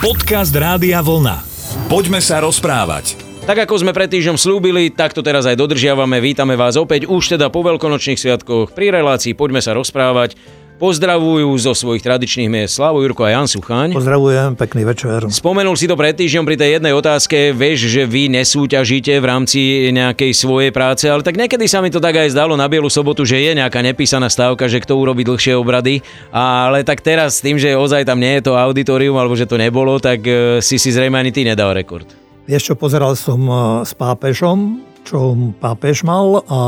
Podcast Rádia Vlna. Poďme sa rozprávať. Tak ako sme pred týždňom slúbili, tak to teraz aj dodržiavame. Vítame vás opäť už teda po veľkonočných sviatkoch pri relácii Poďme sa rozprávať. Pozdravujú zo svojich tradičných miest Slavo Jurko a Jan Suchaň. Pozdravujem, pekný večer. Spomenul si to pred týždňom pri tej jednej otázke, vieš, že vy nesúťažíte v rámci nejakej svojej práce, ale tak niekedy sa mi to tak aj zdalo na Bielu sobotu, že je nejaká nepísaná stávka, že kto urobí dlhšie obrady, ale tak teraz tým, že ozaj tam nie je to auditorium alebo že to nebolo, tak e, si si zrejme ani ty nedal rekord. Vieš čo, pozeral som e, s pápežom, čo pápež mal a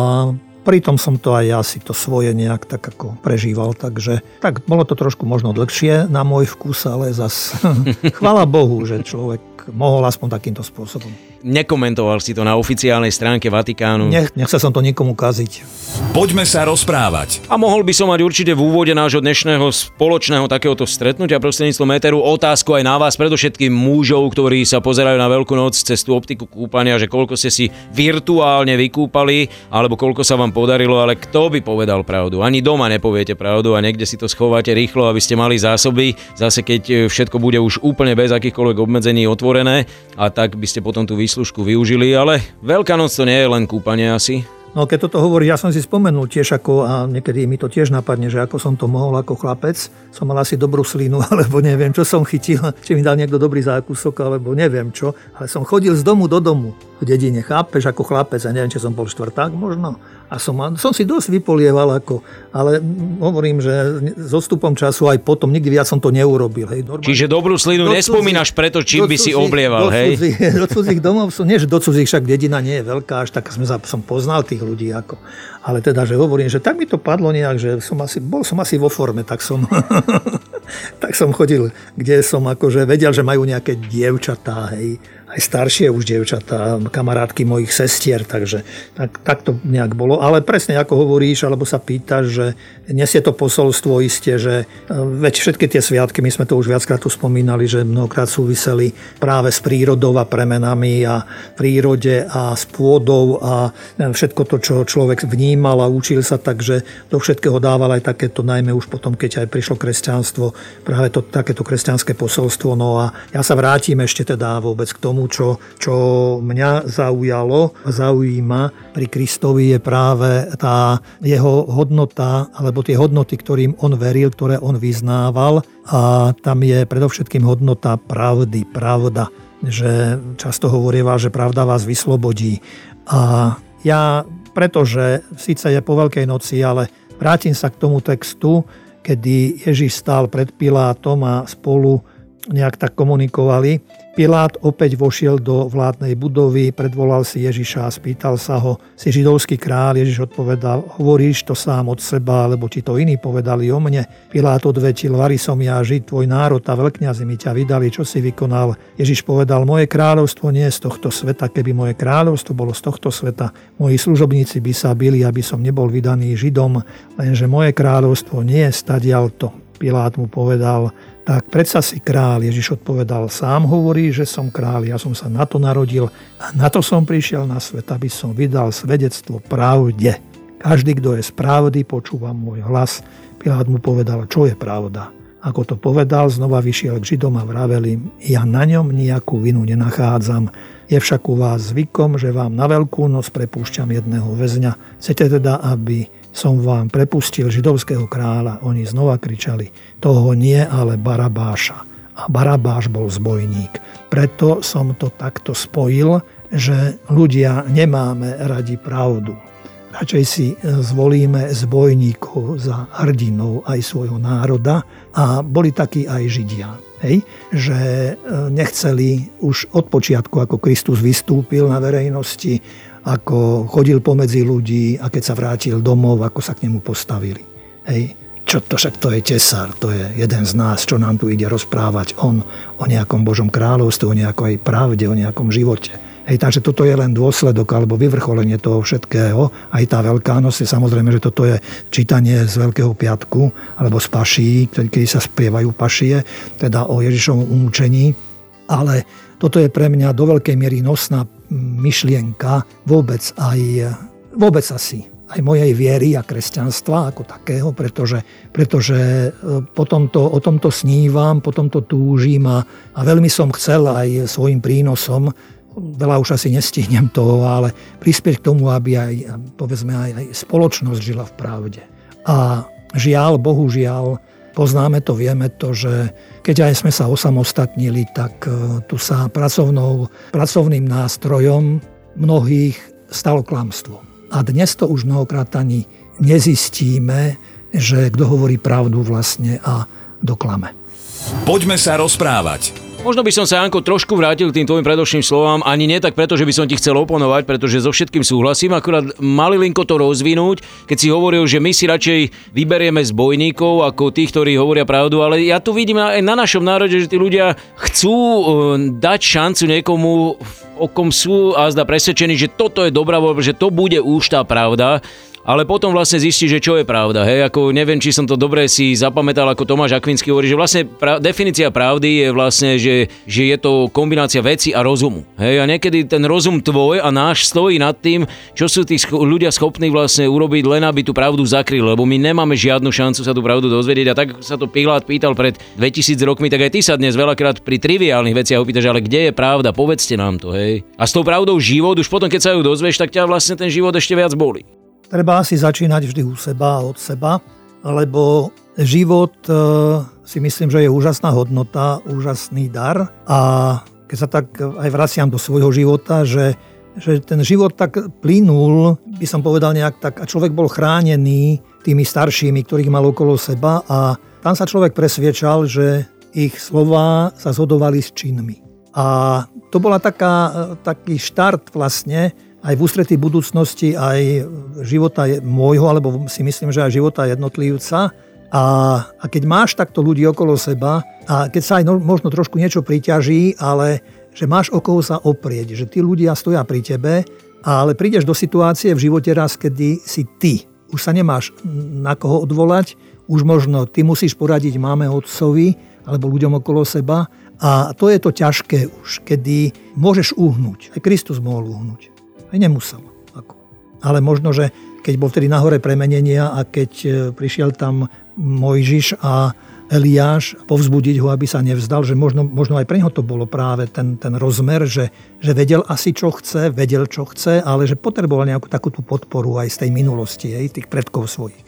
Pritom som to aj ja si to svoje nejak tak ako prežíval, takže tak bolo to trošku možno dlhšie na môj vkus, ale zas chvala Bohu, že človek mohol aspoň takýmto spôsobom. Nekomentoval si to na oficiálnej stránke Vatikánu. Nech, nechcel som to nikomu kaziť. Poďme sa rozprávať. A mohol by som mať určite v úvode nášho dnešného spoločného takéhoto stretnutia prostredníctvom Eteru otázku aj na vás, predovšetkým mužov, ktorí sa pozerajú na Veľkú noc cez tú optiku kúpania, že koľko ste si virtuálne vykúpali, alebo koľko sa vám podarilo, ale kto by povedal pravdu? Ani doma nepoviete pravdu a niekde si to schováte rýchlo, aby ste mali zásoby. Zase keď všetko bude už úplne bez akýchkoľvek obmedzení otvorené, a tak by ste potom tú výslužku využili, ale Veľká noc to nie je len kúpanie asi. No keď toto hovorí, ja som si spomenul tiež ako, a niekedy mi to tiež napadne, že ako som to mohol ako chlapec, som mal asi dobrú slinu, alebo neviem, čo som chytil, či mi dal niekto dobrý zákusok, alebo neviem čo, ale som chodil z domu do domu v dedine, chápeš, ako chlapec, a neviem, či som bol štvrták možno, a som, som si dosť vypolieval, ako, ale hovorím, že s odstupom času aj potom, nikdy viac som to neurobil. Hej, normálne. Čiže dobrú slinu do nespomínaš preto, čím by si oblieval, do hej? Cudzích, do cudzích domov som, nie že do cudzích, však dedina nie je veľká, až tak sme, som poznal tých ľudí, ako. ale teda, že hovorím, že tak mi to padlo nejak, že som asi, bol som asi vo forme, tak som, tak som chodil, kde som akože vedel, že majú nejaké dievčatá, hej, aj staršie už dievčatá, kamarátky mojich sestier, takže tak, tak to nejak bolo. Ale presne ako hovoríš, alebo sa pýtaš, že nesie to posolstvo isté, že e, veď všetky tie sviatky, my sme to už viackrát tu spomínali, že mnohokrát súviseli práve s prírodou a premenami a prírode a s pôdou a všetko to, čo človek vnímal a učil sa, takže do všetkého dával aj takéto, najmä už potom, keď aj prišlo kresťanstvo, práve to takéto kresťanské posolstvo. No a ja sa vrátim ešte teda vôbec k tomu, tomu, čo, čo mňa zaujalo, zaujíma pri Kristovi je práve tá jeho hodnota, alebo tie hodnoty, ktorým on veril, ktoré on vyznával. A tam je predovšetkým hodnota pravdy, pravda že často hovoríva, že pravda vás vyslobodí. A ja, pretože síce je po Veľkej noci, ale vrátim sa k tomu textu, kedy Ježiš stál pred Pilátom a spolu nejak tak komunikovali. Pilát opäť vošiel do vládnej budovy, predvolal si Ježiša a spýtal sa ho, si židovský kráľ? Ježiš odpovedal, hovoríš to sám od seba, lebo ti to iní povedali o mne. Pilát odvetil, vari som ja žid, tvoj národ a veľkňazi mi ťa vydali, čo si vykonal. Ježiš povedal, moje kráľovstvo nie je z tohto sveta, keby moje kráľovstvo bolo z tohto sveta, moji služobníci by sa bili, aby som nebol vydaný židom, lenže moje kráľovstvo nie je stadialto. Pilát mu povedal, tak predsa si král. Ježiš odpovedal, sám hovorí, že som král, ja som sa na to narodil a na to som prišiel na svet, aby som vydal svedectvo pravde. Každý, kto je z pravdy, počúva môj hlas. Pilát mu povedal, čo je pravda. Ako to povedal, znova vyšiel k Židom a vravel im, ja na ňom nejakú vinu nenachádzam. Je však u vás zvykom, že vám na veľkú noc prepúšťam jedného väzňa. Chcete teda, aby som vám prepustil židovského kráľa. Oni znova kričali, toho nie, ale Barabáša. A Barabáš bol zbojník. Preto som to takto spojil, že ľudia nemáme radi pravdu. Radšej si zvolíme zbojníkov za hrdinou aj svojho národa a boli takí aj Židia. Hej? Že e, nechceli už od počiatku, ako Kristus vystúpil na verejnosti, ako chodil pomedzi ľudí a keď sa vrátil domov, ako sa k nemu postavili. Hej. Čo to však to je tesár, to je jeden z nás, čo nám tu ide rozprávať on o nejakom Božom kráľovstve, o nejakej pravde, o nejakom živote. Hej, takže toto je len dôsledok alebo vyvrcholenie toho všetkého. Aj tá Veľká noc je samozrejme, že toto je čítanie z Veľkého piatku alebo z paší, kedy sa spievajú pašie, teda o Ježišovom umúčení. Ale toto je pre mňa do veľkej miery nosná myšlienka vôbec aj, vôbec asi aj mojej viery a kresťanstva ako takého, pretože, pretože e, po tomto, o tomto snívam, po tomto túžim a, a veľmi som chcel aj svojim prínosom veľa už asi nestihnem toho, ale prispieť k tomu, aby aj, povedzme, aj, aj spoločnosť žila v pravde. A žiaľ, bohužiaľ, poznáme to, vieme to, že keď aj sme sa osamostatnili, tak e, tu sa pracovnou, pracovným nástrojom mnohých stalo klamstvo. A dnes to už mnohokrát ani nezistíme, že kto hovorí pravdu vlastne a doklame. Poďme sa rozprávať. Možno by som sa, Janko, trošku vrátil k tým tvojim predošlým slovám, ani nie tak preto, že by som ti chcel oponovať, pretože so všetkým súhlasím, akurát malilinko to rozvinúť, keď si hovoril, že my si radšej vyberieme z bojníkov ako tých, ktorí hovoria pravdu, ale ja tu vidím aj na našom národe, že tí ľudia chcú uh, dať šancu niekomu, o kom sú a zda presvedčení, že toto je dobrá voľba, že to bude už tá pravda ale potom vlastne zistí, že čo je pravda. Hej? Ako neviem, či som to dobre si zapamätal, ako Tomáš Akvinsky hovorí, že vlastne pra- definícia pravdy je vlastne, že, že je to kombinácia veci a rozumu. Hej? A niekedy ten rozum tvoj a náš stojí nad tým, čo sú tí scho- ľudia schopní vlastne urobiť len aby tú pravdu zakryli, lebo my nemáme žiadnu šancu sa tú pravdu dozvedieť a tak sa to Pilát pýtal pred 2000 rokmi, tak aj ty sa dnes veľakrát pri triviálnych veciach opýtaš, ale kde je pravda, povedzte nám to, hej. A s tou pravdou život, už potom keď sa ju dozvieš, tak ťa vlastne ten život ešte viac boli. Treba asi začínať vždy u seba a od seba, lebo život e, si myslím, že je úžasná hodnota, úžasný dar a keď sa tak aj vraciam do svojho života, že, že ten život tak plynul, by som povedal nejak tak, a človek bol chránený tými staršími, ktorých mal okolo seba a tam sa človek presviečal, že ich slova sa zhodovali s činmi. A to bola taká, taký štart vlastne aj v ústretí budúcnosti, aj života môjho, alebo si myslím, že aj života jednotlivca. A, a keď máš takto ľudí okolo seba, a keď sa aj no, možno trošku niečo priťaží, ale že máš o koho sa oprieť, že tí ľudia stoja pri tebe, ale prídeš do situácie v živote raz, kedy si ty. Už sa nemáš na koho odvolať, už možno ty musíš poradiť máme, otcovi alebo ľuďom okolo seba. A to je to ťažké už, kedy môžeš uhnúť. Aj Kristus mohol uhnúť. Nemusel. Ako. Ale možno, že keď bol vtedy nahore premenenia a keď e, prišiel tam Mojžiš a Eliáš povzbudiť ho, aby sa nevzdal, že možno, možno aj pre neho to bolo práve ten, ten rozmer, že, že vedel asi, čo chce, vedel, čo chce, ale že potreboval nejakú takú tú podporu aj z tej minulosti, aj tých predkov svojich.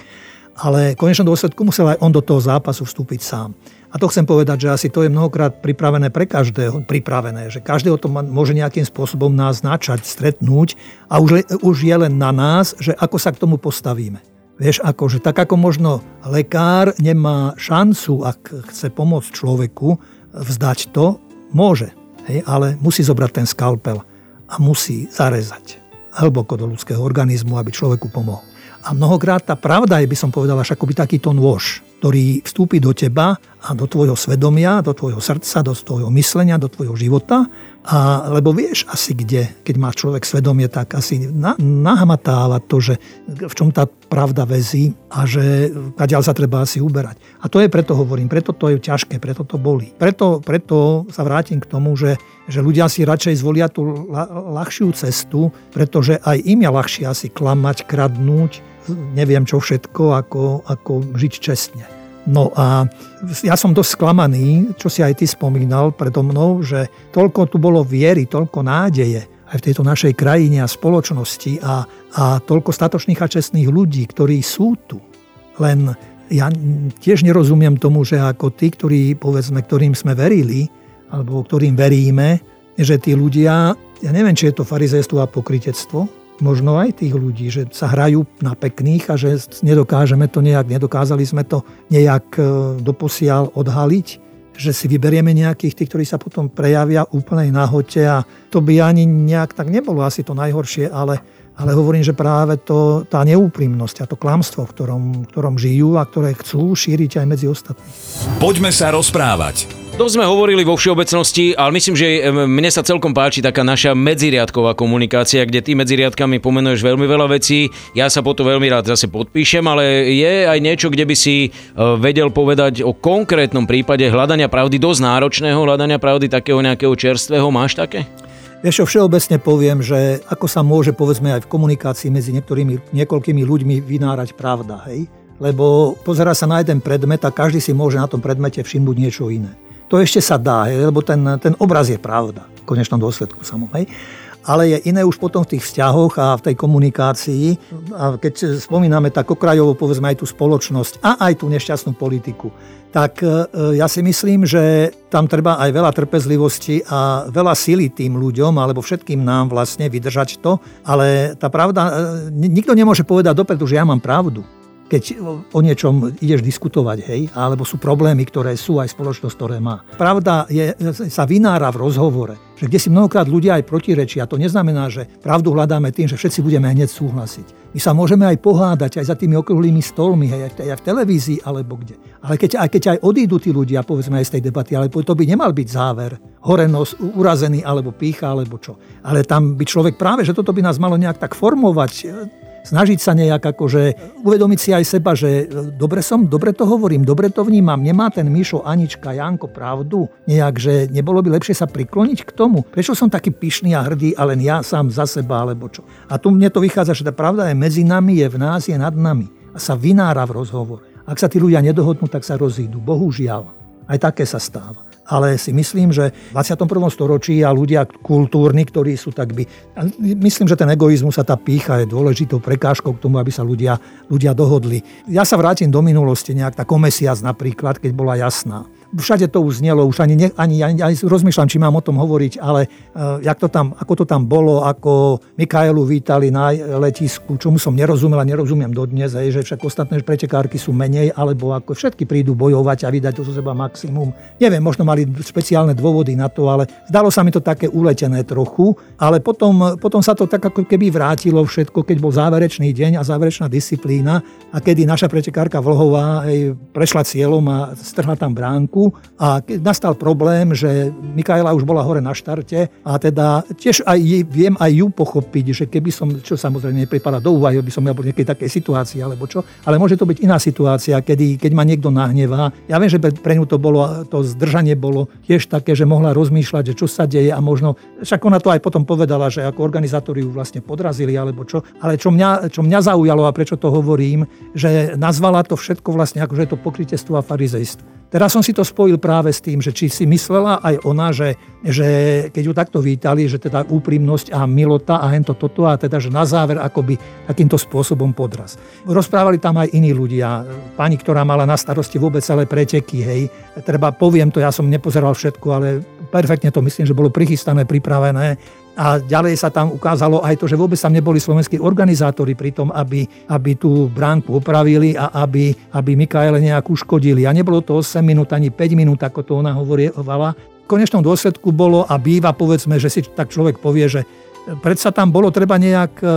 Ale v konečnom dôsledku musel aj on do toho zápasu vstúpiť sám. A to chcem povedať, že asi to je mnohokrát pripravené pre každého, pripravené, že každého to môže nejakým spôsobom nás načať, stretnúť a už, už je len na nás, že ako sa k tomu postavíme. Vieš, ako, že tak ako možno lekár nemá šancu, ak chce pomôcť človeku, vzdať to, môže, hej, ale musí zobrať ten skalpel a musí zarezať hlboko do ľudského organizmu, aby človeku pomohol. A mnohokrát tá pravda je, by som povedal, až akoby takýto nôž, ktorý vstúpi do teba a do tvojho svedomia, do tvojho srdca, do tvojho myslenia, do tvojho života. A, lebo vieš asi kde, keď má človek svedomie, tak asi na, nahmatáva to, že v čom tá pravda vezí a že kaďal sa treba asi uberať. A to je preto hovorím, preto to je ťažké, preto to bolí. Preto, preto sa vrátim k tomu, že, že ľudia si radšej zvolia tú ľahšiu cestu, pretože aj im je ľahšie asi klamať, kradnúť, neviem čo všetko, ako, ako žiť čestne. No a ja som dosť sklamaný, čo si aj ty spomínal predo mnou, že toľko tu bolo viery, toľko nádeje aj v tejto našej krajine a spoločnosti a, a toľko statočných a čestných ľudí, ktorí sú tu. Len ja tiež nerozumiem tomu, že ako tí, ktorí, povedzme, ktorým sme verili, alebo ktorým veríme, že tí ľudia, ja neviem, či je to farizejstvo a pokritectvo, možno aj tých ľudí, že sa hrajú na pekných a že nedokážeme to nejak, nedokázali sme to nejak e, doposiaľ odhaliť, že si vyberieme nejakých tých, ktorí sa potom prejavia úplnej nahote a to by ani nejak tak nebolo asi to najhoršie, ale, ale hovorím, že práve to, tá neúprimnosť a to klamstvo, v ktorom, v ktorom žijú a ktoré chcú šíriť aj medzi ostatnými. Poďme sa rozprávať. To sme hovorili vo všeobecnosti, ale myslím, že mne sa celkom páči taká naša medziriadková komunikácia, kde ty medzi riadkami pomenuješ veľmi veľa vecí. Ja sa po to veľmi rád zase podpíšem, ale je aj niečo, kde by si e, vedel povedať o konkrétnom prípade hľadania pravdy, dosť náročného hľadania pravdy, takého nejakého čerstvého. Máš také? Čo, všeobecne poviem, že ako sa môže povedzme aj v komunikácii medzi niektorými, niekoľkými ľuďmi vynárať pravda, hej? Lebo pozera sa na jeden predmet a každý si môže na tom predmete všimnúť niečo iné. To ešte sa dá, hej? lebo ten, ten obraz je pravda v konečnom dôsledku samozrejme ale je iné už potom v tých vzťahoch a v tej komunikácii. A keď spomíname tak okrajovo, povedzme aj tú spoločnosť a aj tú nešťastnú politiku, tak e, ja si myslím, že tam treba aj veľa trpezlivosti a veľa sily tým ľuďom, alebo všetkým nám vlastne vydržať to. Ale tá pravda, e, nikto nemôže povedať dopredu, že ja mám pravdu keď o niečom ideš diskutovať, hej, alebo sú problémy, ktoré sú aj spoločnosť, ktoré má. Pravda je, sa vynára v rozhovore, že kde si mnohokrát ľudia aj protirečia. To neznamená, že pravdu hľadáme tým, že všetci budeme hneď súhlasiť. My sa môžeme aj pohádať aj za tými okrúhlymi stolmi, hej, aj v televízii alebo kde. Ale keď, aj keď aj odídu tí ľudia, povedzme aj z tej debaty, ale to by nemal byť záver, horenosť, urazený alebo pícha alebo čo. Ale tam by človek práve, že toto by nás malo nejak tak formovať, snažiť sa nejak akože uvedomiť si aj seba, že e, dobre som, dobre to hovorím, dobre to vnímam, nemá ten Mišo, Anička, Janko pravdu, nejak, že nebolo by lepšie sa prikloniť k tomu. Prečo som taký pyšný a hrdý a len ja sám za seba, alebo čo. A tu mne to vychádza, že tá pravda je medzi nami, je v nás, je nad nami a sa vynára v rozhovore. Ak sa tí ľudia nedohodnú, tak sa rozídu. Bohužiaľ. Aj také sa stáva ale si myslím, že v 21. storočí a ľudia kultúrni, ktorí sú tak by... Myslím, že ten egoizmus a tá pícha je dôležitou prekážkou k tomu, aby sa ľudia, ľudia dohodli. Ja sa vrátim do minulosti, nejak tá komesiac napríklad, keď bola jasná všade to už znelo, už ani, ani, ani, ani rozmýšľam, či mám o tom hovoriť, ale uh, jak to tam, ako to tam bolo, ako Mikailu vítali na letisku, čomu som nerozumel a nerozumiem dodnes, aj, že však ostatné pretekárky sú menej, alebo ako všetky prídu bojovať a vydať zo seba maximum. Neviem, možno mali špeciálne dôvody na to, ale zdalo sa mi to také uletené trochu, ale potom, potom sa to tak ako keby vrátilo všetko, keď bol záverečný deň a záverečná disciplína a kedy naša pretekárka Vlhová prešla cieľom a strhla tam bránku a nastal problém, že Mikaela už bola hore na štarte a teda tiež aj viem aj ju pochopiť, že keby som, čo samozrejme nepripadá do úvahy, by som ja bol v nejakej takej situácii alebo čo, ale môže to byť iná situácia, kedy, keď ma niekto nahnevá. Ja viem, že pre ňu to bolo, to zdržanie bolo tiež také, že mohla rozmýšľať, že čo sa deje a možno, však ona to aj potom povedala, že ako organizátori ju vlastne podrazili alebo čo, ale čo mňa, čo mňa zaujalo a prečo to hovorím, že nazvala to všetko vlastne ako, je to pokrytectvo a farizejstvo. Teraz som si to spojil práve s tým, že či si myslela aj ona, že, že keď ju takto vítali, že teda úprimnosť a milota a hento toto a teda, že na záver akoby takýmto spôsobom podraz. Rozprávali tam aj iní ľudia. Pani, ktorá mala na starosti vôbec celé preteky, hej. Treba, poviem to, ja som nepozeral všetko, ale perfektne to myslím, že bolo prichystané, pripravené a ďalej sa tam ukázalo aj to, že vôbec tam neboli slovenskí organizátori pri tom, aby, aby tú bránku opravili a aby, aby Mikaele nejak uškodili. A nebolo to 8 minút ani 5 minút, ako to ona hovorila. V konečnom dôsledku bolo a býva, povedzme, že si tak človek povie, že predsa tam bolo treba nejak, e,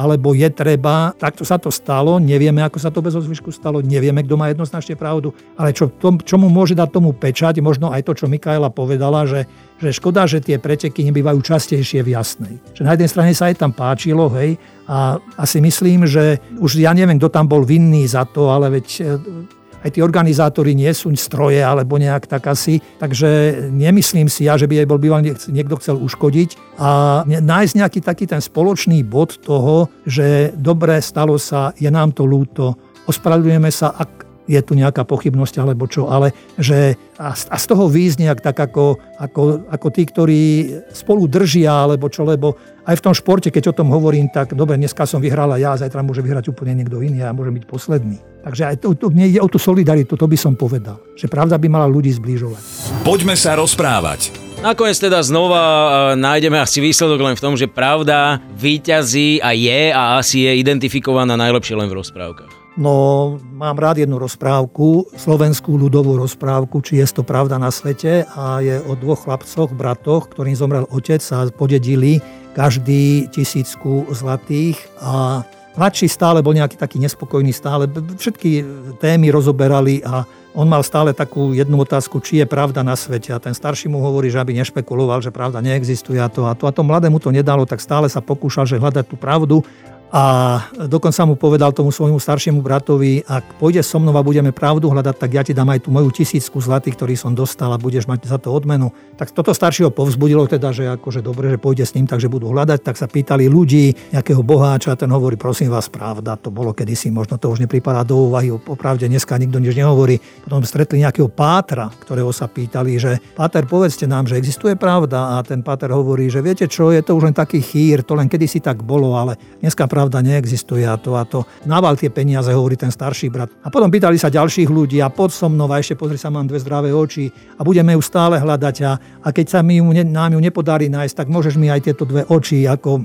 alebo je treba, takto sa to stalo, nevieme, ako sa to bez ozvyšku stalo, nevieme, kto má jednoznačne pravdu, ale čo, to, čomu môže dať tomu pečať, možno aj to, čo Mikaela povedala, že, že škoda, že tie preteky nebývajú častejšie v jasnej. Že na jednej strane sa aj tam páčilo, hej, a asi myslím, že už ja neviem, kto tam bol vinný za to, ale veď e, aj tí organizátori nie sú stroje alebo nejak tak asi, takže nemyslím si ja, že by jej bol býval niekto chcel uškodiť. A nájsť nejaký taký ten spoločný bod toho, že dobre, stalo sa, je nám to lúto, ospravedlňujeme sa, ak je tu nejaká pochybnosť alebo čo, ale že a, a z toho nejak tak ako, ako, ako tí, ktorí spolu držia alebo čo, lebo aj v tom športe, keď o tom hovorím, tak dobre, dneska som vyhrala ja, zajtra môže vyhrať úplne niekto iný a môže byť posledný. Takže aj to, to, mne ide o tú solidaritu, to by som povedal. Že pravda by mala ľudí zbližovať. Poďme sa rozprávať. Nakoniec teda znova e, nájdeme asi výsledok len v tom, že pravda výťazí a je a asi je identifikovaná najlepšie len v rozprávkach. No, mám rád jednu rozprávku, slovenskú ľudovú rozprávku, či je to pravda na svete a je o dvoch chlapcoch, bratoch, ktorým zomrel otec a podedili každý tisícku zlatých a mladší stále bol nejaký taký nespokojný, stále všetky témy rozoberali a on mal stále takú jednu otázku, či je pravda na svete. A ten starší mu hovorí, že aby nešpekuloval, že pravda neexistuje a to a to. A to mladému to nedalo, tak stále sa pokúšal, že hľadať tú pravdu A dokonca mu povedal tomu svojmu staršiemu bratovi, ak pôjde so mnou a budeme pravdu hľadať, tak ja ti dám aj tú moju tisícku zlatých, ktorý som dostal a budeš mať za to odmenu. Tak toto staršieho povzbudilo teda, že akože dobre, že pôjde s ním, takže budú hľadať. Tak sa pýtali ľudí, nejakého boháča, ten hovorí, prosím vás, pravda, to bolo kedysi, možno to už nepripadá do úvahy, opravde dneska nikto nič nehovorí. Potom stretli nejakého pátra, ktorého sa pýtali, že Páter, povedzte nám, že existuje pravda a ten páter hovorí, že viete čo, je to už len taký chýr, to len kedysi tak bolo, ale dneska pravda neexistuje a to a to. Nával tie peniaze, hovorí ten starší brat. A potom pýtali sa ďalších ľudí a pod so mnou a ešte pozri sa, mám dve zdravé oči a budeme ju stále hľadať a, a keď sa mi ju, nám ju nepodarí nájsť, tak môžeš mi aj tieto dve oči ako e,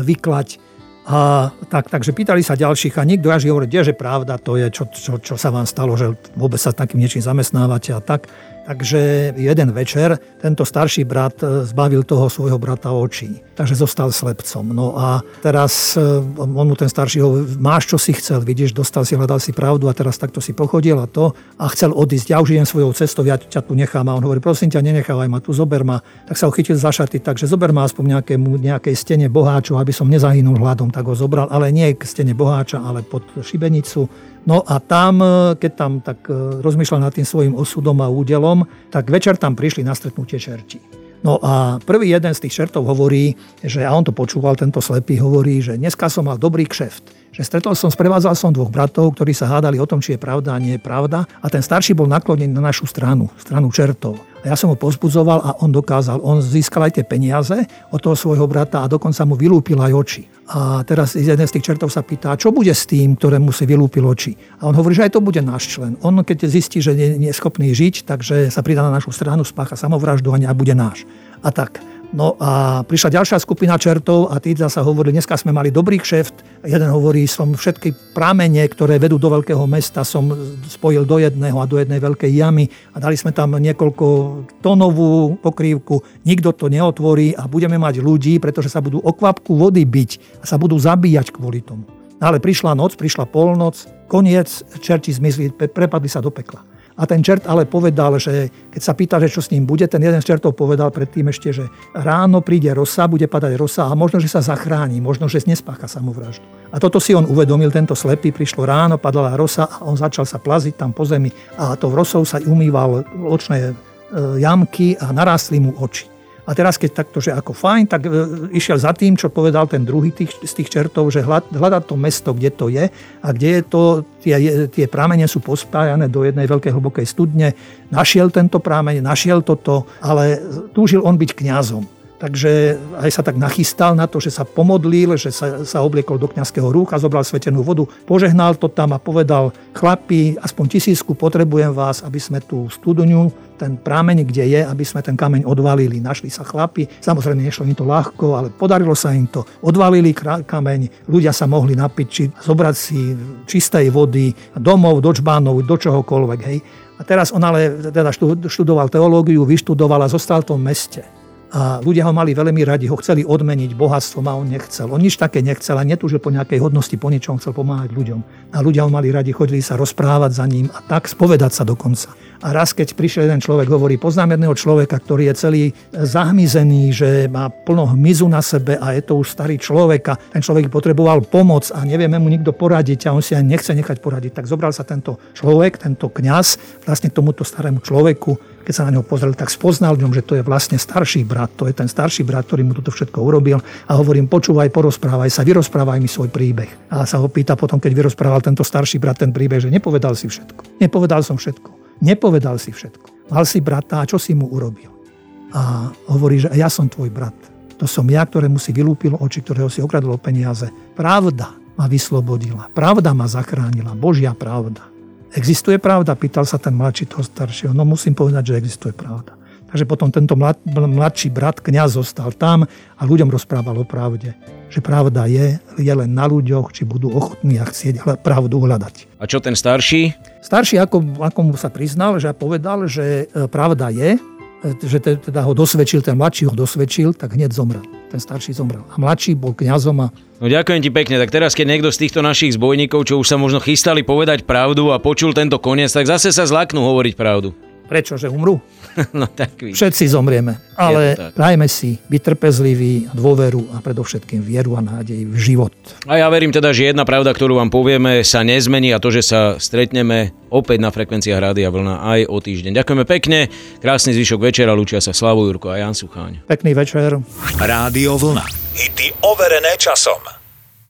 vyklať. A tak, takže pýtali sa ďalších a nikto až hovorí, že pravda to je, čo, čo, čo sa vám stalo, že vôbec sa takým niečím zamestnávate a tak. Takže jeden večer tento starší brat e, zbavil toho svojho brata očí. Takže zostal slepcom. No a teraz e, on mu ten starší hovorí, máš čo si chcel, vidíš, dostal si, hľadal si pravdu a teraz takto si pochodil a to a chcel odísť. Ja už idem svojou cestou, ja ťa tu nechám. A on hovorí, prosím ťa, nenechávaj ma tu, zober ma. Tak sa ho chytil za šaty, takže zober ma aspoň nejakému, nejakej stene boháčov, aby som nezahynul hladom. Tak ho zobral, ale nie k stene boháča, ale pod šibenicu No a tam, e, keď tam tak e, rozmýšľal nad tým svojim osudom a údelom, tak večer tam prišli na stretnutie čerti. No a prvý jeden z tých čertov hovorí, že, a on to počúval, tento slepý, hovorí, že dneska som mal dobrý kšeft že stretol som, sprevádzal som dvoch bratov, ktorí sa hádali o tom, či je pravda a nie je pravda. A ten starší bol naklonený na našu stranu, stranu čertov. Ja som ho pozbudzoval a on dokázal. On získal aj tie peniaze od toho svojho brata a dokonca mu vylúpil aj oči. A teraz jeden z tých čertov sa pýta, čo bude s tým, ktorému si vylúpil oči. A on hovorí, že aj to bude náš člen. On keď zistí, že nie, nie je schopný žiť, takže sa pridá na našu stranu, spácha samovraždu a bude náš. A tak. No a prišla ďalšia skupina čertov a tí sa hovorili, dneska sme mali dobrý kšeft. Jeden hovorí, som všetky pramene, ktoré vedú do veľkého mesta, som spojil do jedného a do jednej veľkej jamy a dali sme tam niekoľko tonovú pokrývku. Nikto to neotvorí a budeme mať ľudí, pretože sa budú o kvapku vody byť a sa budú zabíjať kvôli tomu. Ale prišla noc, prišla polnoc, koniec, čerti zmizli, prepadli sa do pekla. A ten čert ale povedal, že keď sa pýta, že čo s ním bude, ten jeden z čertov povedal predtým ešte, že ráno príde rosa, bude padať rosa a možno, že sa zachráni, možno, že nespácha samovraždu. A toto si on uvedomil, tento slepý, prišlo ráno, padala rosa a on začal sa plaziť tam po zemi a to v rosou sa umýval očné e, jamky a narástli mu oči. A teraz, keď takto, že ako fajn, tak e, išiel za tým, čo povedal ten druhý tých, z tých čertov, že hľadať to mesto, kde to je a kde je to, tie, tie prámene sú pospájané do jednej veľkej hlbokej studne. Našiel tento prámeň, našiel toto, ale túžil on byť kňazom. Takže aj sa tak nachystal na to, že sa pomodlil, že sa, sa obliekol do kňazského rúcha, zobral svetenú vodu, požehnal to tam a povedal, chlapi, aspoň tisícku potrebujem vás, aby sme tú studňu, ten prámeň, kde je, aby sme ten kameň odvalili. Našli sa chlapi, samozrejme nešlo im to ľahko, ale podarilo sa im to. Odvalili kameň, ľudia sa mohli napiť, či zobrať si čistej vody domov, do čbánov, do čohokoľvek. Hej. A teraz on ale teda študoval teológiu, vyštudoval a zostal v tom meste. A ľudia ho mali veľmi radi, ho chceli odmeniť bohatstvom a on nechcel. On nič také nechcel a netúžil po nejakej hodnosti, po ničom chcel pomáhať ľuďom. A ľudia ho mali radi, chodili sa rozprávať za ním a tak spovedať sa dokonca. A raz, keď prišiel jeden človek, hovorí, poznám jedného človeka, ktorý je celý zahmizený, že má plno hmyzu na sebe a je to už starý človek a ten človek potreboval pomoc a nevieme mu nikto poradiť a on si aj nechce nechať poradiť. Tak zobral sa tento človek, tento kňaz, vlastne tomuto starému človeku keď sa na neho pozrel, tak spoznal ňom, že to je vlastne starší brat. To je ten starší brat, ktorý mu toto všetko urobil. A hovorím, počúvaj, porozprávaj sa, vyrozprávaj mi svoj príbeh. A sa ho pýta potom, keď vyrozprával tento starší brat ten príbeh, že nepovedal si všetko. Nepovedal som všetko. Nepovedal si všetko. Mal si brata a čo si mu urobil? A hovorí, že ja som tvoj brat. To som ja, ktorému si vylúpil oči, ktorého si okradol peniaze. Pravda ma vyslobodila. Pravda ma zachránila. Božia pravda. Existuje pravda? Pýtal sa ten mladší toho staršieho. No musím povedať, že existuje pravda. Takže potom tento mlad, mladší brat, kňaz, zostal tam a ľuďom rozprával o pravde. Že pravda je, je len na ľuďoch, či budú ochotní a chcieť pravdu hľadať. A čo ten starší? Starší, ako, ako mu sa priznal, že povedal, že e, pravda je, že teda ho dosvedčil, ten mladší ho dosvedčil, tak hneď zomrel. Ten starší zomrel. A mladší bol kňazom a... No ďakujem ti pekne. Tak teraz, keď niekto z týchto našich zbojníkov, čo už sa možno chystali povedať pravdu a počul tento koniec, tak zase sa zlaknú hovoriť pravdu. Prečo, že umrú? no tak. Všetci zomrieme. Ale prajme si byť trpezliví, dôveru a predovšetkým vieru a nádej v život. A ja verím teda, že jedna pravda, ktorú vám povieme, sa nezmení a to, že sa stretneme opäť na frekvenciách Rádia Vlna aj o týždeň. Ďakujeme pekne, krásny zvyšok večera, lúčia sa Slavo Jurko a Jan Sucháň. Pekný večer. Rádio Vlna. Hity overené časom.